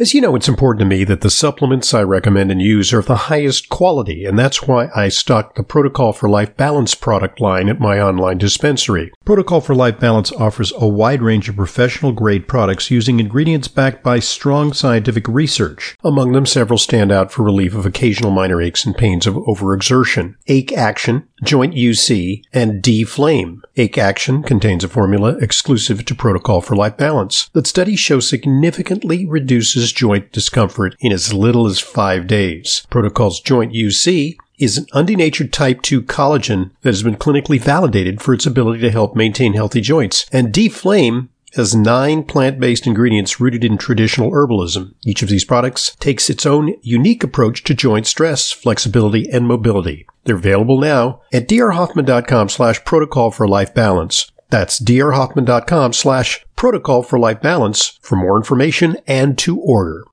As you know, it's important to me that the supplements I recommend and use are of the highest quality, and that's why I stock the Protocol for Life Balance product line at my online dispensary. Protocol for Life Balance offers a wide range of professional grade products using ingredients backed by strong scientific research. Among them, several stand out for relief of occasional minor aches and pains of overexertion. Ache Action, Joint UC, and D-Flame. Ache Action contains a formula exclusive to Protocol for Life Balance that studies show significantly reduces joint discomfort in as little as five days. Protocol's Joint UC is an undenatured type 2 collagen that has been clinically validated for its ability to help maintain healthy joints. And D-Flame has nine plant-based ingredients rooted in traditional herbalism. Each of these products takes its own unique approach to joint stress, flexibility, and mobility. They're available now at drhoffman.com slash protocol for life balance. That's drhoffman.com slash protocol for life balance for more information and to order.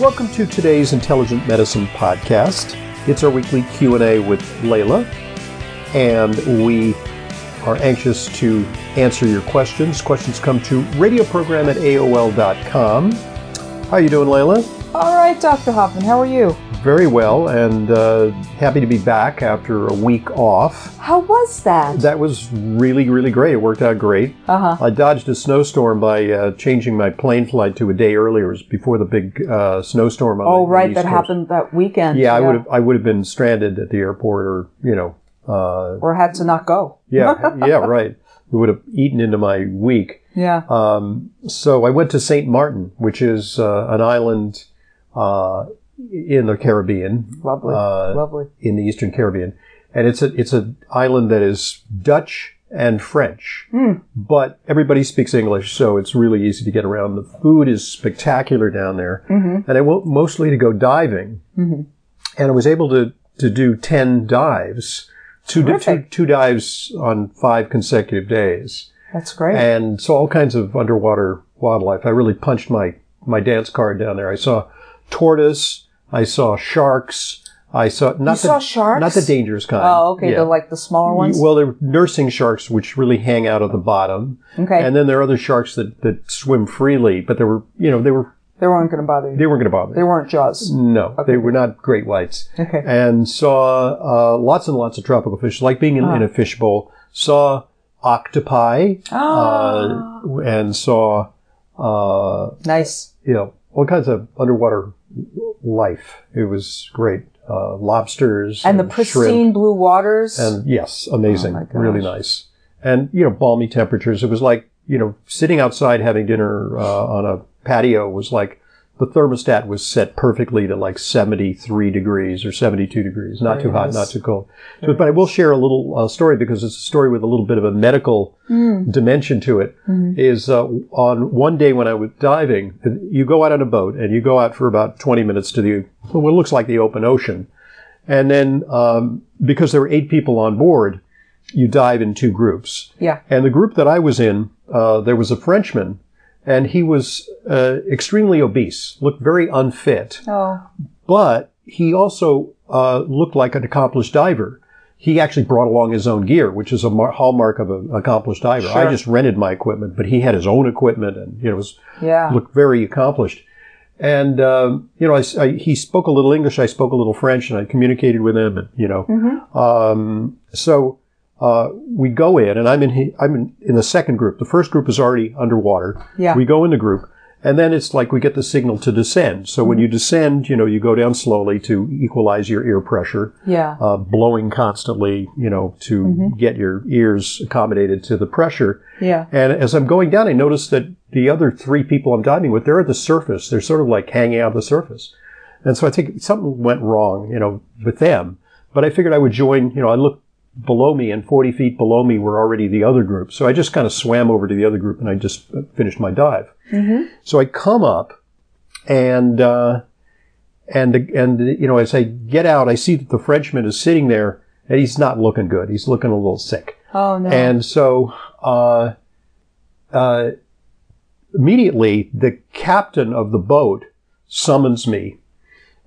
Welcome to today's Intelligent Medicine podcast. It's our weekly Q&A with Leyla, and we are anxious to answer your questions. Questions come to radioprogram at AOL.com. How are you doing, Leyla? All right, Dr. Hoffman, how are you? Very well, and uh, happy to be back after a week off. How was that? That was really, really great. It worked out great. Uh-huh. I dodged a snowstorm by uh, changing my plane flight to a day earlier. It was before the big uh, snowstorm. On Oh, the right, that Coast. happened that weekend. Yeah, I would have. I would have been stranded at the airport, or you know, uh, Or had to not go. yeah, yeah, right. It would have eaten into my week. Yeah. Um, so I went to Saint Martin, which is uh, an island uh, in the Caribbean, Lovely. uh, Lovely. in the Eastern Caribbean, and it's a it's an island that is Dutch and French, but everybody speaks English, so it's really easy to get around. The food is spectacular down there, and I went mostly to go diving, and I was able to to do ten dives, two, two two dives on five consecutive days That's great. and so all kinds of underwater wildlife. I really punched my, my dance card down there. I saw tortoise, I saw sharks, I saw not You the saw sharks? not the dangerous kind. oh, okay. Yeah. They're like the smaller ones? well, they're nursing sharks, which really hang out at the bottom, okay. and then there are other sharks that, that swim freely, but they were you know they were they weren't going to bother you. they weren't going to bother. They weren't jaws. no, they were not great whites. Okay. And saw uh, lots and lots of tropical fish, like being in, in a fishbowl. Saw octopi, Ah. uh, and saw uh, Nice. you know all kinds of underwater life. It was great. Uh, lobsters And the shrimp. pristine blue waters. and yes, amazing, Oh really nice, and you know balmy temperatures. It was like you know sitting outside having dinner uh, on a patio was like the thermostat was set perfectly to like 73 degrees or 72 degrees, not Very too hot, nice. not too cold. So, but I will share a little uh, story because it's a story with a little bit of a medical Hmm. dimension to it. Mm-hmm. Is uh, on one day when I was diving, you go out on a boat and you go out for about 20 minutes to the what looks like the open ocean, and then um, because there were eight people on board, you dive in two groups. yeah. And the group that I was in, uh, there was a Frenchman, and he was uh, extremely obese, looked very unfit, Oh. but he also uh, looked like an accomplished diver. He actually brought along his own gear, which is a mar- hallmark of an accomplished diver. I just rented my equipment, but he had his own equipment, and you know, was Yeah. looked very accomplished. And um, you know, I, I- he spoke a little English, I spoke a little French, and I communicated with him. And you know, um, so uh, we go in, and I'm in I'm in, in the second group. The first group is already underwater. Yeah. We go in the group, and then it's like we get the signal to descend. So when you descend, you know, you go down slowly to equalize your ear pressure yeah. uh, blowing constantly, you know, to get your ears accommodated to the pressure. Yeah. And as I'm going down, I notice that the other three people I'm diving with, they're at the surface. They're sort of like hanging out the surface. And so I think something went wrong, you know, with them. But I figured I would join, you know, I looked below me and 40 feet below me were already the other group. So I just kind of swam over to the other group and I just uh, finished my dive. So I come up and, uh, and, and, you know, as I get out, I see that the Frenchman is sitting there and he's not looking good. He's looking a little sick. Oh, no. And so, uh, uh, immediately the captain of the boat summons me.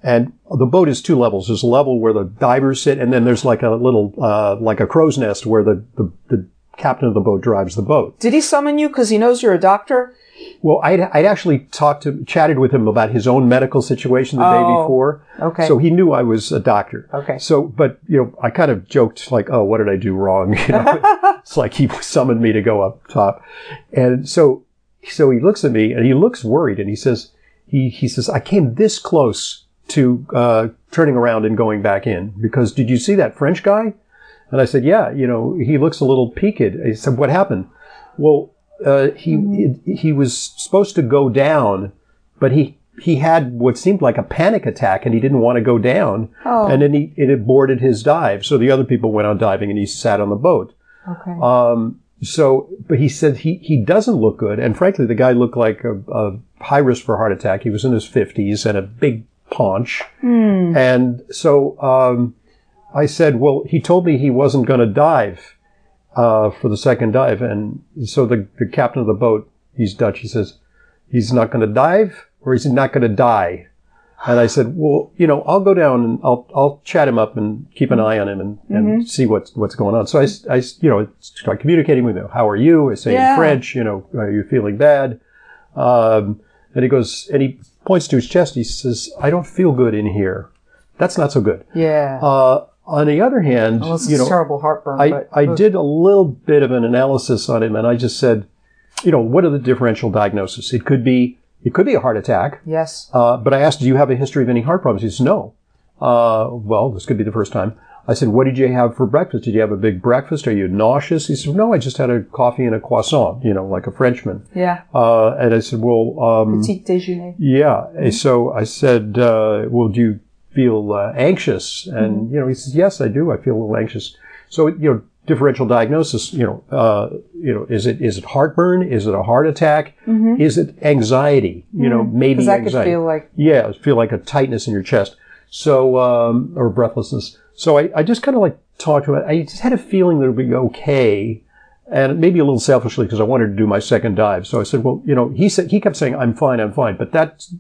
And the boat is two levels. There's a level where the divers sit, and then there's like a little, uh, like a crow's nest where the, the, the captain of the boat drives the boat. Did he summon you because he knows you're a doctor? Well, I'd, I'd actually talked to, chatted with him about his own medical situation the day Oh, before. okay. So he knew I was a doctor. Okay. So, but, you know, I kind of joked like, oh, what did I do wrong? You know, it's like he summoned me to go up top. And so, so he looks at me and he looks worried and he says, he, he says, I came this close to, uh, turning around and going back in because did you see that French guy? And I said, yeah, you know, he looks a little peaked. He said, what happened? Well, uh, he, he was supposed to go down, but he, he had what seemed like a panic attack and he didn't want to go down. Oh. And then he, it aborted his dive. So the other people went on diving and he sat on the boat. Okay. Um, so, but he said he, he doesn't look good. And frankly, the guy looked like a, a high risk for heart attack. He was in his fifties and a big paunch. And so, um, I said, well, he told me he wasn't going to dive, uh, for the second dive. And so the, the captain of the boat, he's Dutch. He says, he's not going to dive or he's not going to die. And I said, well, you know, I'll go down and I'll, I'll chat him up and keep an eye on him and, and see what's, what's going on. So I, I, you know, start communicating with him. How are you? I say Yeah. in French, you know, are you feeling bad? Um, and he goes, and he points to his chest. He says, I don't feel good in here. That's not so good. yeah. Uh, on the other hand, well, you know, terrible heartburn. I, I did a little bit of an analysis on him and I just said, you know, what are the differential diagnoses? It could be, it could be a heart attack. Yes. Uh, but I asked, do you have a history of any heart problems? He says, no. Uh, well, this could be the first time. I said, what did you have for breakfast? Did you have a big breakfast? Are you nauseous? He said, no, I just had a coffee and a croissant, you know, like a Frenchman. Yeah. Uh, and I said, well, um, Petit déjeuner. yeah. And So I said, uh, well, do you feel uh, anxious? And, you know, he says, yes, I do. I feel a little anxious. So, you know, differential diagnosis, you know, uh, you know, is it, is it heartburn? Is it a heart attack? Is it anxiety? You know, maybe Because that could feel like Yeah, feel like a tightness in your chest. So, um, or breathlessness. So I, I just kind of like talked to him. I just had a feeling that it would be okay. And maybe a little selfishly because I wanted to do my second dive. So I said, well, you know, he said, he kept saying, I'm fine, I'm fine. But that's,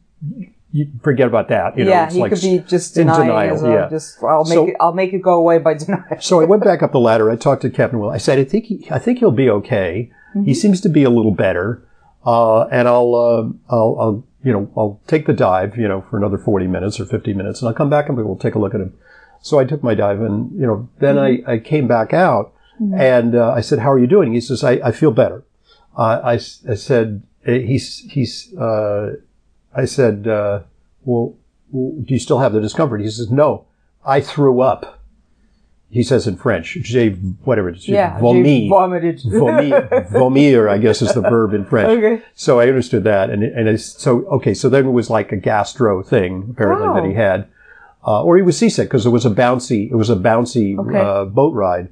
you forget about that. You know, yeah, it's he like could be just in denial, well. yeah. Just I'll make So- it. I'll make it go away by denial. so I went back up the ladder. I talked to Captain Will. I said, I think he, I think he'll be okay. He seems to be a little better. Uh, and I'll, uh, I'll, I'll, you know, I'll take the dive, you know, for another 40 minutes or 50 minutes and I'll come back and we'll take a look at him. So I took my dive and, you know, then I, I came back out and, uh, I said, how are you doing? He says, I, I feel better. Uh, I, I said, eh, he's, he's, uh, I said, uh, well, do you still have the discomfort? He says, no, I threw up. He says in French, j'ai, whatever it is, Yeah, vomi. vomited. Vomir, vomir, I guess is the verb in French. Okay. So I understood that. And, and so, okay, so then it was like a gastro thing, apparently, Wow. that he had. Uh, or he was seasick because it was a bouncy, it was a bouncy, Okay. uh, boat ride.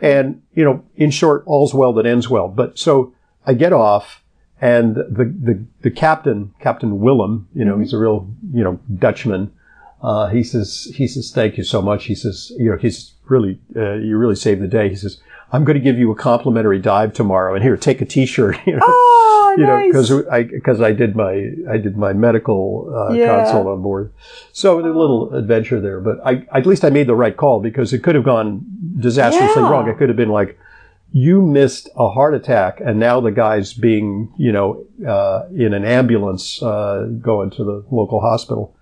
And, you know, in short, all's well that ends well. But so I get off and the, the, the captain, Captain Willem, you know, he's a real, you know, Dutchman. Uh, he says, he says, thank you so much. He says, you know, he's really, uh, you really saved the day. He says, I'm going to give you a complimentary dive tomorrow and here, take a t-shirt, you know, Oh, you know, nice. because I, because I did my, I did my medical, uh, Yeah. consult on board. So a little adventure there, but I, at least I made the right call because it could have gone disastrously Yeah. wrong. It could have been like, you missed a heart attack and now the guy's being, you know, uh, in an ambulance, uh, going to the local hospital.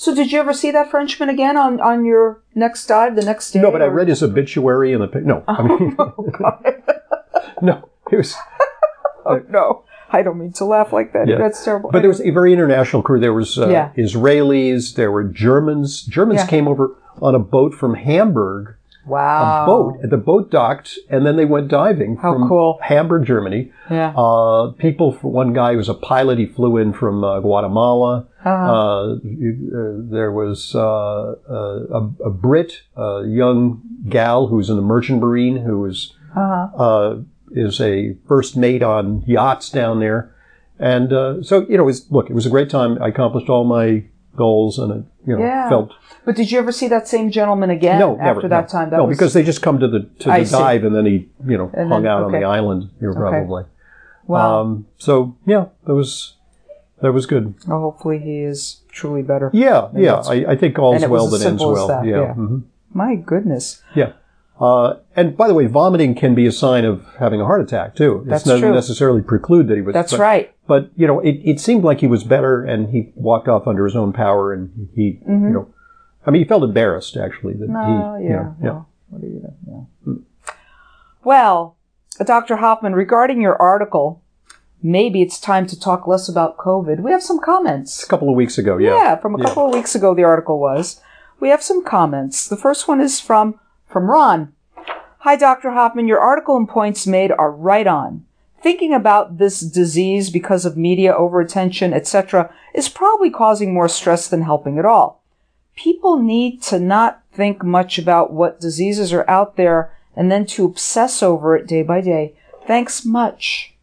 So did you ever see that Frenchman again on, on your next dive, the next day? No, but I read his obituary in the, no, I mean, no, it was, Oh, no, I don't mean to laugh like that. Yeah. That's terrible. But there was a very international crew. There was uh, Yeah. Israelis. There were Germans. Germans Yeah. came over on a boat from Hamburg. Wow. A boat. The boat docked, and then they went diving How from cool. Hamburg, Germany. Yeah. Uh, people. One guy was a pilot. He flew in from uh, Guatemala. Uh-huh. Uh, uh, there was uh, uh, a, a Brit, a young gal who was in the Merchant Marine, who was Uh-huh. uh, is a first mate on yachts down there. And uh, so, you know, it was, look, it was a great time. I accomplished all my goals and, it, you know, Yeah. felt But did you ever see that same gentleman again no, after never, that no. time? That no, was, because they just come to the to I the see. dive and then he, you know, And hung then- out on the island here probably. Wow. Um, so yeah, that was that was good. well, hopefully he is truly better. Yeah, yeah. I, I think all's well that ends well. that, yeah. yeah. mhm. My goodness. Yeah. Uh, and by the way, vomiting can be a sign of having a heart attack too. That's it doesn't true. necessarily preclude that he was. That's but, right. But you know, it, it seemed like he was better, and he walked off under his own power, and he, you know, I mean, he felt embarrassed actually that Mm-hmm. No, he, yeah. you know, yeah. Well, what are you gonna, yeah. Well, Dr. Hoffman, regarding your article, maybe it's time to talk less about COVID. We have some comments. A couple of weeks ago, yeah. Yeah, from a Yeah. couple of weeks ago, the article was. We have some comments. The first one is from from Ron. Hi, Dr. Hoffman. Your article and points made are right on. Thinking about this disease because of media overattention, etc., is probably causing more stress than helping at all. People need to not think much about what diseases are out there and then to obsess over it day by day. Thanks much.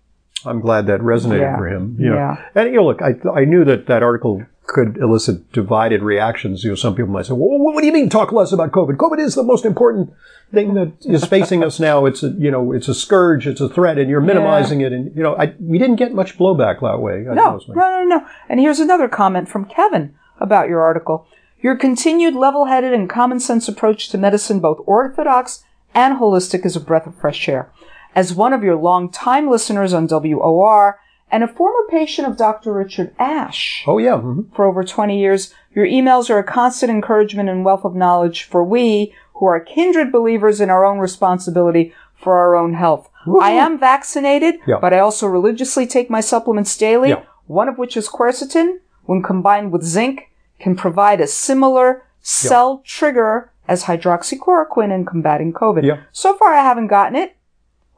I'm glad that resonated Yeah. for him. You know. Yeah. And you know, look, I I knew that that article could elicit divided reactions. You know, some people might say, "Well, what do you mean talk less about COVID? COVID is the most important thing that is facing us now. It's a you know, it's a scourge, it's a threat, and you're minimizing it." And you know, I we didn't get much blowback that way. I No, no, no, no. And here's another comment from Kevin about your article. Your continued level headed and common sense approach to medicine, both orthodox and holistic, is a breath of fresh air. As one of your long-time listeners on WOR and a former patient of Dr. Richard Ash Oh yeah. mhm. for over 20 years, your emails are a constant encouragement and wealth of knowledge for we who are kindred believers in our own responsibility for our own health. I am vaccinated, Yeah. but I also religiously take my supplements daily, Yeah. one of which is quercetin, when combined with zinc, can provide a similar cell trigger as hydroxychloroquine in combating COVID. Yeah. So far, I haven't gotten it,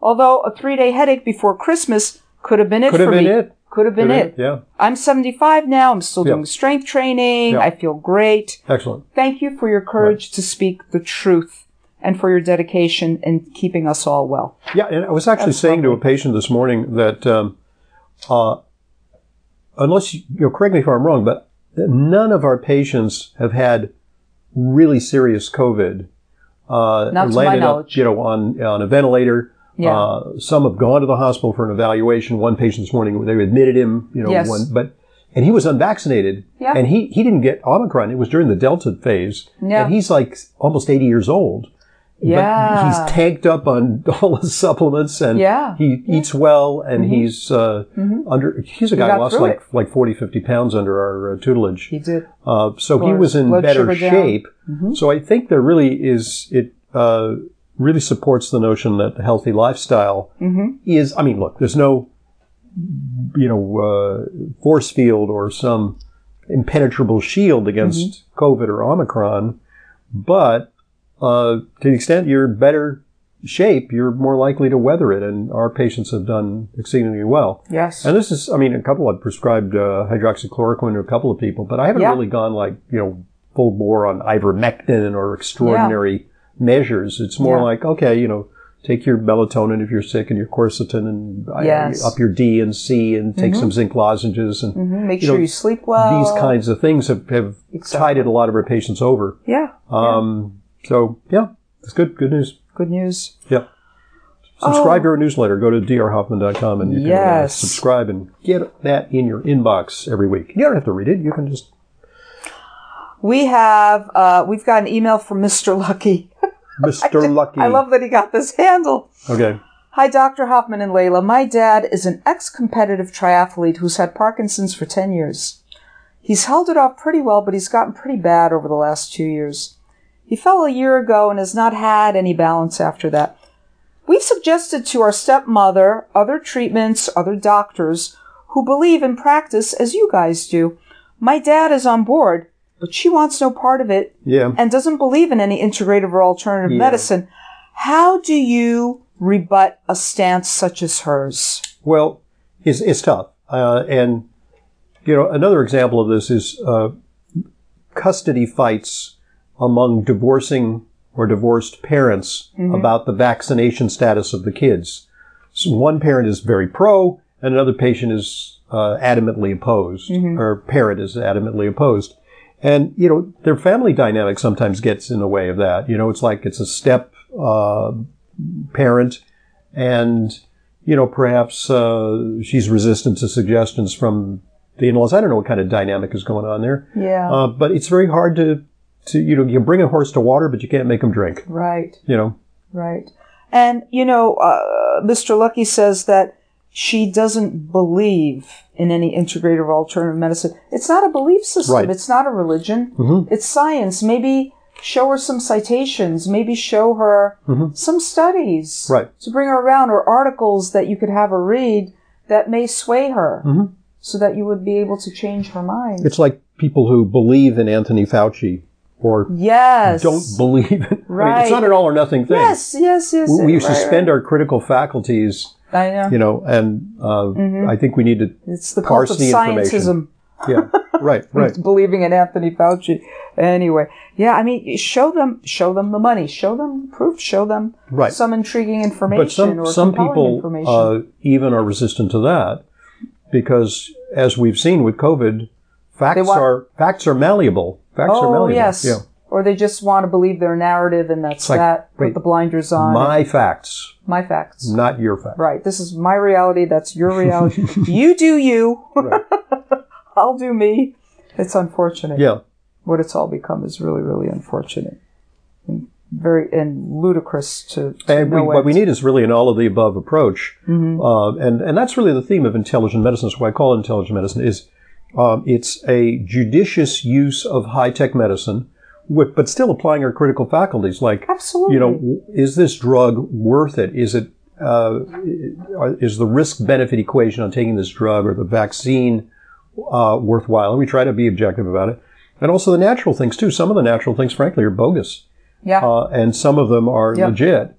although a three-day headache before Christmas could have been it Could for have been me. it. Could have been it. Yeah. I'm 75 now. I'm still Yeah. doing strength training. Yeah. I feel great. Excellent. Thank you for your courage to speak the truth and for your dedication in keeping us all well. Yeah, and I was actually That's saying to a patient this morning that, um, uh, unless you, you know, correct me if I'm wrong, but none of our patients have had really serious COVID. Uh, Not to my landed knowledge. up, you know, on on a ventilator. Yeah. Uh, some have gone to the hospital for an evaluation. One patient this morning, they admitted him, you know, Yes. one, but and he was unvaccinated, Yeah. and he he didn't get Omicron. It was during the Delta phase, Yeah. and he's like almost 80 years old. Yeah. But he's tanked up on all his supplements and Yeah. he eats well and he's uh, under he's a guy who lost like like 40 50 pounds under our uh, tutelage He did. uh, so he was in better shape so i think there really is it uh, really supports the notion that a healthy lifestyle is i mean look there's no you know uh, force field or some impenetrable shield against covid or omicron but uh, to the extent you're better shape, you're more likely to weather it, and our patients have done exceedingly well. Yes. And this is, I mean, a couple I've prescribed uh, hydroxychloroquine to a couple of people, but I haven't Yeah. really gone like, you know, full bore on ivermectin or extraordinary measures. It's more Yeah. like, okay, you know, take your melatonin if you're sick and your quercetin and uh, Yes. up your D and C and take some zinc lozenges and Mhm. Make you sure know, you sleep well. these kinds of things have, have Exactly. tided a lot of our patients over. Yeah. Um, So yeah, it's good. Good news. Good news. Yeah. Subscribe Oh. to our newsletter. Go to drhoffman.com and you can uh, Yes. subscribe and get that in your inbox every week. You don't have to read it. You can just We have, uh, we've got an email from Mr. Lucky. Mr. Lucky. I love that he got this handle. Okay. Hi, Dr. Hoffman and Leyla. My dad is an ex-competitive triathlete who's had Parkinson's for 10 years. He's held it off pretty well, but he's gotten pretty bad over the last two years. He fell a year ago and has not had any balance after that. We've suggested to our stepmother other treatments, other doctors who believe in practice as you guys do. My dad is on board, but she wants no part of it Yeah. and doesn't believe in any integrative or alternative Yeah. medicine. How do you rebut a stance such as hers? Well, it's, it's tough. Uh, and, you know, another example of this is uh, custody fights among divorcing or divorced parents about the vaccination status of the kids. So one parent is very pro, and another patient is uh, adamantly opposed, or parent is adamantly opposed. And, you know, their family dynamic sometimes gets in the way of that. You know, it's like it's a step uh, parent and you know, perhaps uh, she's resistant to suggestions from the in-laws. I don't know what kind of dynamic is going on there. Yeah. Uh, but it's very hard to, to, you know, you can bring a horse to water, but you can't make him drink. right. You know, Right. And, you know, uh, Mr. Lucky says that she doesn't believe in any integrative alternative medicine. It's not a belief system. Right. It's not a religion. Mhm. It's science. Maybe show her some citations. Maybe show her some studies. Mm-hmm. Right. To bring her around or articles that you could have her read that may sway her. Mhm. So that you would be able to change her mind. it's like people who believe in Anthony Fauci or yes. don't believe in. I mean, Right. it's not an all or nothing thing. Yes, yes, yes. We, we right, suspend right. our critical faculties, I know. you know, and uh, I think we need to. It's the Parse the information. Yeah, right, right. believing in Anthony Fauci. Anyway, yeah, I mean, show them, show them the money, show them proof, show them Right. some intriguing information But some or some people uh, even are resistant to that because, as we've seen with COVID, facts want- are facts are malleable. Facts are oh malleable. yes, Yeah. or they just want to believe their narrative, and that's like, that. Put the blinders on. My facts, my facts. not your facts. Right. This is my reality. That's your reality. you do you. Right. I'll do me. It's unfortunate. Yeah. What it's all become is really, really unfortunate. And very and ludicrous to, to And we, what we need is really an all of the above approach, Mm-hmm. uh, and and that's really the theme of intelligent medicine. That's why I call it intelligent medicine. Is um, it's a judicious use of high tech medicine, with, but still applying our critical faculties. Like Absolutely. you know, is this drug worth it? Is it uh, is the risk benefit equation on taking this drug or the vaccine uh, worthwhile? And we try to be objective about it, and also the natural things too. Some of the natural things, frankly, are bogus yeah. uh, and some of them are Yeah. legit.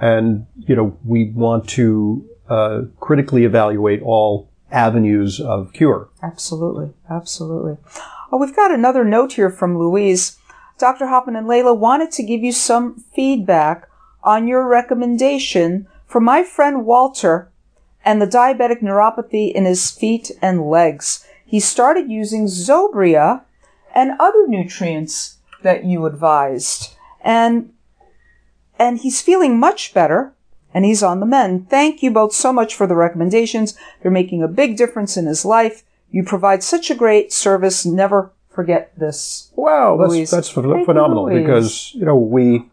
And you know, we want to uh, critically evaluate all avenues of cure. Absolutely. Absolutely. Oh, we've got another note here from Louise. Dr. Hoffman and Leyla wanted to give you some feedback on your recommendation for my friend Walter and the diabetic neuropathy in his feet and legs. He started using Zobria and other nutrients that you advised. And and he's feeling much better and he's on the mend. Thank you both so much for the recommendations. They're making a big difference in his life. You provide such a great service. Never forget this. Wow, that's Louise. that's ph- Thank you, phenomenal because you know we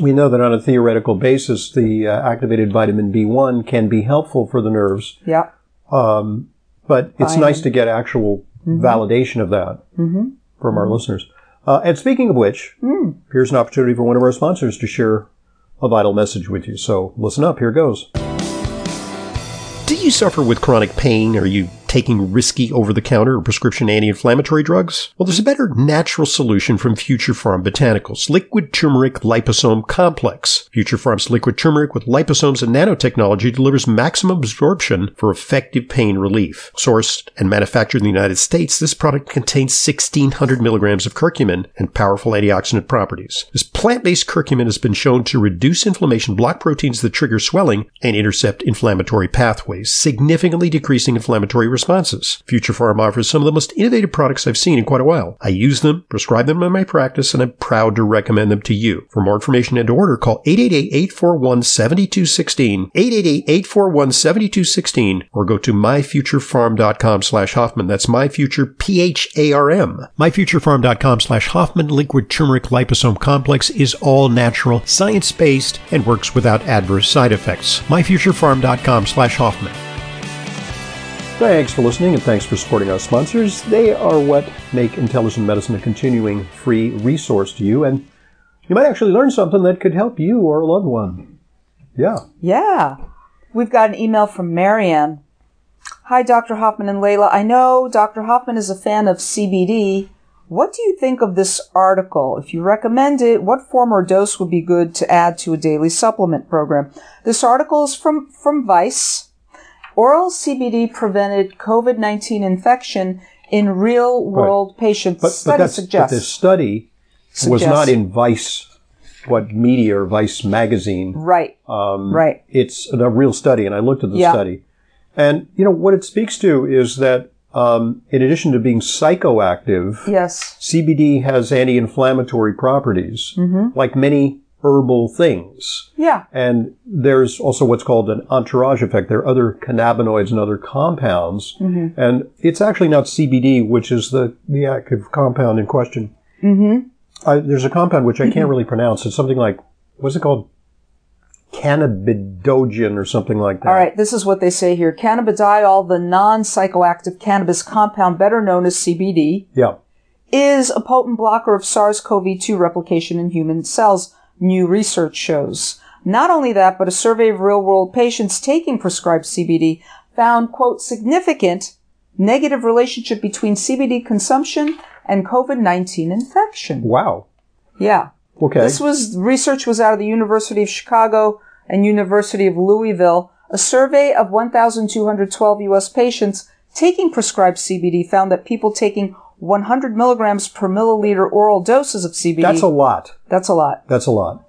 we know that on a theoretical basis, the uh, activated vitamin B1 can be helpful for the nerves, Yeah. um, but it's Fine. nice to get actual Mm-hmm. validation of that from our listeners. Uh, and speaking of which, Mm. here's an opportunity for one of our sponsors to share a vital message with you. So listen up. Here goes. Do you suffer with chronic pain? Are you taking risky over the counter or prescription anti inflammatory drugs? Well, there's a better natural solution from Future Pharm Botanicals liquid turmeric liposome complex. Future Pharm's liquid turmeric with liposomes and nanotechnology delivers maximum absorption for effective pain relief. Sourced and manufactured in the United States, this product contains 1600 milligrams of curcumin and powerful antioxidant properties. This plant based curcumin has been shown to reduce inflammation, block proteins that trigger swelling, and intercept inflammatory pathways, significantly decreasing inflammatory responses. Future Pharm offers some of the most innovative products I've seen in quite a while. I use them, prescribe them in my practice, and I'm proud to recommend them to you. For more information and to order, call 888-841-7216, 888-841-7216, or go to myfuturepharm.com slash Hoffman. That's myfuture, P-H-A-R-M. Myfuturepharm.com slash Hoffman liquid turmeric liposome complex is all natural, science-based, and works without adverse side effects. Myfuturepharm.com slash Hoffman. Thanks for listening and thanks for supporting our sponsors. They are what make intelligent medicine a continuing free resource to you, and you might actually learn something that could help you or a loved one. Yeah. Yeah. We've got an email from Marianne. Hi, Dr. Hoffman and Leyla. I know Dr. Hoffman is a fan of CBD. What do you think of this article? If you recommend it, what form or dose would be good to add to a daily supplement program? This article is from, from Vice. Oral CBD prevented COVID-19 infection in real world patients. But, but, Study that's, but suggests. this study was not in Vice, what media or Vice magazine. right. Um, right. It's a real study, and I looked at the Yeah. study. And, you know, what it speaks to is that um, in addition to being psychoactive, Yes. CBD has anti-inflammatory properties, Mm-hmm. like many herbal things. Yeah. And there's also what's called an entourage effect. There are other cannabinoids and other compounds. Mm-hmm. And it's actually not CBD, which is the, the active compound in question. Mm-hmm. I, there's a compound which I can't really pronounce. It's something like, what's it called? Cannabidogen or something like that. All right, this is what they say here. Cannabidiol, the non-psychoactive cannabis compound better known as CBD, Yeah. is a potent blocker of SARS-CoV-2 replication in human cells, new research shows. Not only that, but a survey of real-world patients taking prescribed CBD found, quote, significant negative relationship between CBD consumption and COVID-19 infection. Wow. Yeah. Okay. This was research was out of the University of Chicago and University of Louisville. A survey of 1,212 U.S. patients taking prescribed CBD found that people taking 100 milligrams per milliliter oral doses of CBD. That's a lot. that's a lot. That's a lot.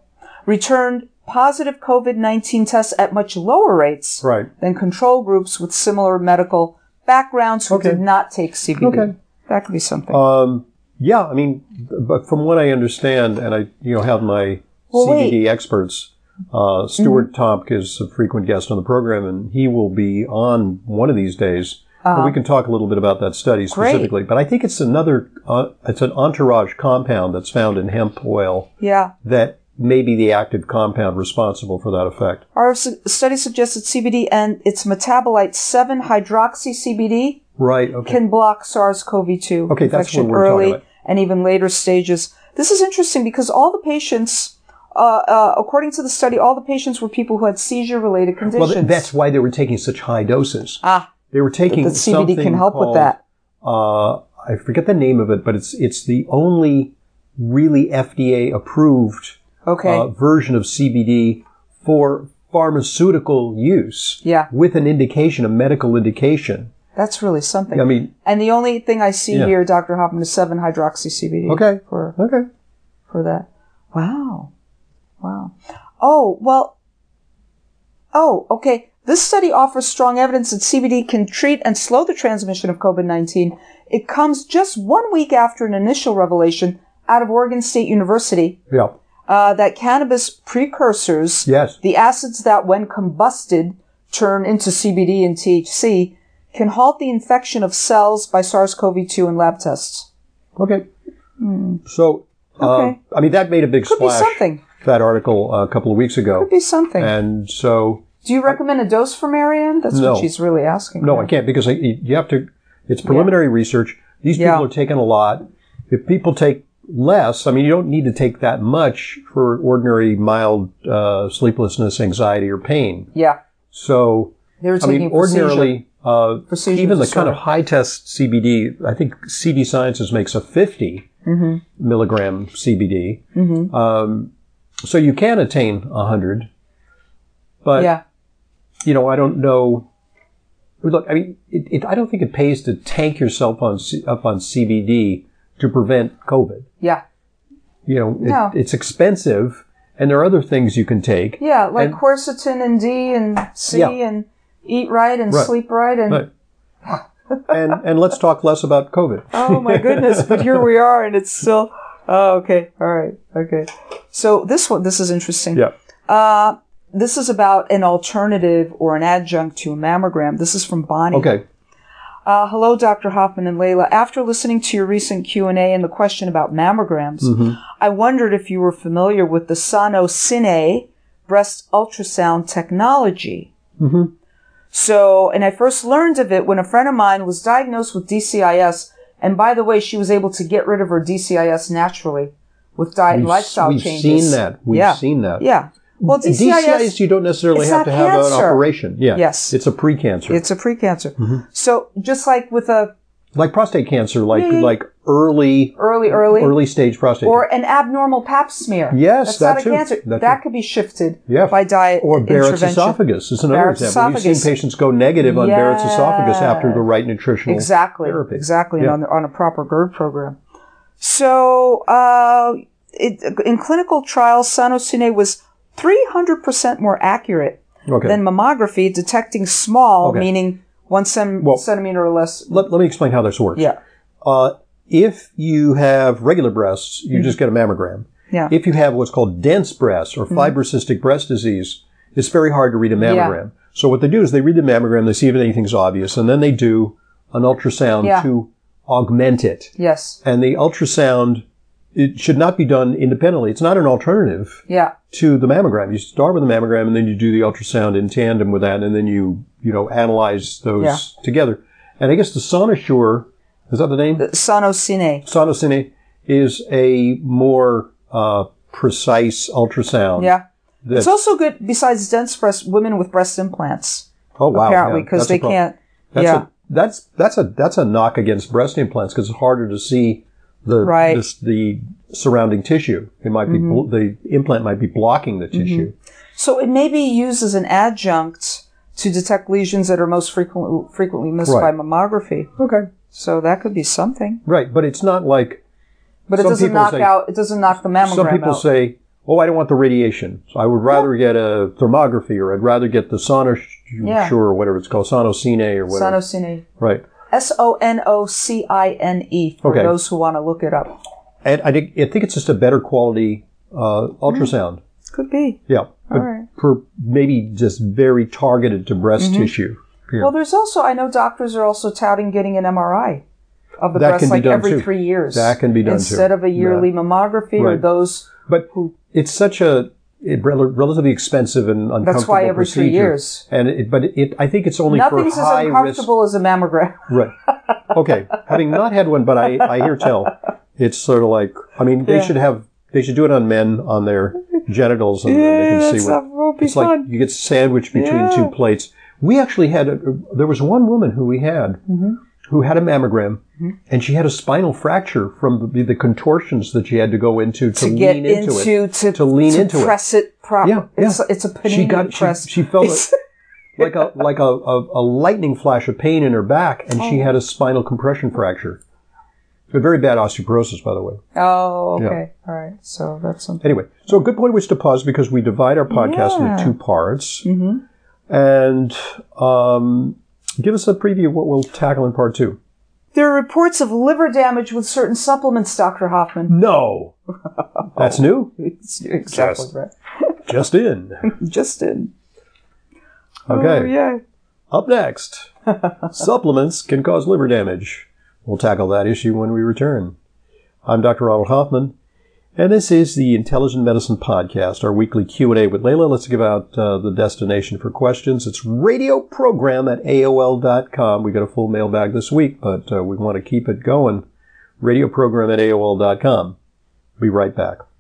Returned positive COVID-19 tests at much lower rates Right. than control groups with similar medical backgrounds who Okay. did not take CBD. Okay. That could be something. Um, yeah, I mean, but from what I understand, and I, you know, have my Well, CBD experts, uh, Stuart Tomc is a frequent guest on the program, and he will be on one of these days. And we can talk a little bit about that study Great. specifically. But I think it's another, uh, it's an entourage compound that's found in hemp oil yeah. that may be the active compound responsible for that effect. Our su- study suggests that CBD and its metabolite 7-hydroxy CBD Right. Okay. can block SARS-CoV-2 Okay, infection what we're talking early about. and even later stages. This is interesting because all the patients, uh, uh, according to the study, all the patients were people who had seizure-related conditions. th- that's why they were taking such high doses. ah, They were taking the CBD something can help with called, that. Uh, I forget the name of it, but it's it's the only really FDA approved Okay. uh, version of CBD for pharmaceutical use. Yeah. With an indication, a medical indication. That's really something. I mean, and the only thing I see Yeah. here, Dr. Hoffman, is 7-hydroxy CBD. Okay. For okay. for that. Wow. Wow. Oh, well. Oh, okay. This study offers strong evidence that CBD can treat and slow the transmission of COVID-19. It comes just one week after an initial revelation out of Oregon State University Yeah. uh, that cannabis precursors, Yes. the acids that when combusted turn into CBD and THC, can halt the infection of cells by SARS-CoV-2 in lab tests. Okay. So, uh, Okay. I mean, that made a big Could be something. That article uh, a couple of weeks ago, Could be something. and so Do you recommend a dose for Marianne? That's No. what she's really asking. No. I can't because I, you have to. It's preliminary research. These people Yeah. are taking a lot. If people take less, I mean, you don't need to take that much for ordinary mild uh, sleeplessness, anxiety, or pain. Yeah, So, they were I taking mean, for seizure. ordinarily, uh, even the disorder. kind of high test CBD, I think CV Sciences makes a 50 Mm-hmm. milligram CBD. Um, so you can attain 100, but Yeah, you know, I don't know. Look, I mean, it, it, I don't think it pays to tank yourself on C, up on CBD to prevent COVID. yeah, You know, it, No. it's expensive, and there are other things you can take. yeah. Like And- quercetin and D and C Yeah. and eat right and Right. sleep right and Right. and and let's talk less about COVID. oh my goodness! but here we are, and it's still. Oh, okay. All right. Okay. So this one, this is interesting. Yeah. Uh, this is about an alternative or an adjunct to a mammogram. This is from Bonnie. Okay. Uh, hello, Dr. Hoffman and Leyla. After listening to your recent Q&A and the question about mammograms, I wondered if you were familiar with the SonoCine breast ultrasound technology. Mhm. So, and I first learned of it when a friend of mine was diagnosed with DCIS. And by the way, she was able to get rid of her DCIS naturally with diet and We've, lifestyle we've changes. seen that. We've yeah. seen that. Yeah. Well, DCIS, DCIS, you don't necessarily have to have an operation. Yeah. Yes. It's a precancer. it's a precancer. Mm-hmm. So just like with a like prostate cancer, like like early early, early, early stage prostate or an abnormal pap smear. Yes, that's that not too. a cancer. That That, could be shifted by diet Or Barrett's esophagus is another Barrett's example. We've seen patients go negative on Barrett's esophagus after the right nutritional Exactly, therapy. exactly, Yeah. on, on a proper GERD program. So, uh, it, in clinical trials, SonoCine was 300% more accurate Okay. than mammography, detecting small, Okay. meaning one Well- centimeter or less. let, let me explain how this works. Yeah. Uh, if you have regular breasts, Mm-hmm. you just get a mammogram. Yeah. If you have what's called dense breasts or fibrocystic breast disease, it's very hard to read a mammogram. Yeah. So what they do is they read the mammogram, they see if anything's obvious, and then they do an ultrasound Yeah. to augment it. Yes. And the ultrasound, it should not be done independently. It's not an alternative Yeah. to the mammogram. You start with the mammogram and then you do the ultrasound in tandem with that and then you, you know, analyze those Yeah. together. And I guess the Sonosure, is that the name? SonoCine. SonoCine is a more uh, precise ultrasound. Yeah. It's also good besides dense breast women with breast implants oh wow, apparently because a they can't. That's yeah. a, that's that's a that's a knock against breast implants because it's harder to see the Right. this, the surrounding tissue. It might be Mm-hmm. the implant might be blocking the tissue. So it may be used as an adjunct to detect lesions that are most frequently frequently missed Right. by mammography. Okay, So that could be something. right, but it's not like But it doesn't knock say- out. It doesn't knock the mammogram some people out. say, "Oh, I don't want the radiation, so I would rather get a thermography, or I'd rather get the Sonosure Yeah. or whatever it's called, SonoCine or whatever." SonoCine. right. S O N O C I N E for Okay. those who want to look it up. And I think, I think it's just a better quality uh, ultrasound. Could be. Yeah, All right. for maybe just very targeted to breast Mm-hmm. tissue. Yeah. Well, there's also I know doctors are also touting getting an MRI of the That breast like every too. three years. That can be done too. instead of a yearly mammography or those. But it's such a it, relatively expensive and uncomfortable That's why every three years. And it, but it, I think it's only Nothing's for high risk. Nothing's as uncomfortable as a mammogram. Right. Okay. Having not had one, but I, I hear tell, it's sort of like I mean they Yeah. should have they should do it on men on their genitals and then they can see what it's like. You get sandwiched between two plates. We actually had a, there was one woman who we had Mm-hmm. who had a mammogram. And she had a spinal fracture from the, the contortions that she had to go into to, to get lean into, into, it. to to lean to into it. press it, properly. Yeah, yeah. It's, it's a panini She got she, press. she felt It's- it like a like a, a, a lightning flash of pain in her back, and Oh. she had a spinal compression fracture. A very bad osteoporosis, by the way. oh, okay, all right. So that's something. Anyway, so a good point which to pause because we divide our podcast Yeah. into two parts. And um, give us a preview of what we'll tackle in part two. There are reports of liver damage with certain supplements, Dr. Hoffman. No! That's new? It's exactly Just- right. Just in. Just in. Okay. Oh, yeah. Up next, supplements can cause liver damage. We'll tackle that issue when we return. I'm Dr. Ronald Hoffman, and this is the Intelligent Medicine Podcast, our weekly Q&A with Leyla. Let's give out uh, the destination for questions. It's radio program at AOL.com. We got a full mailbag this week, but uh, we want to keep it going. Radio program at AOL.com. Be right back.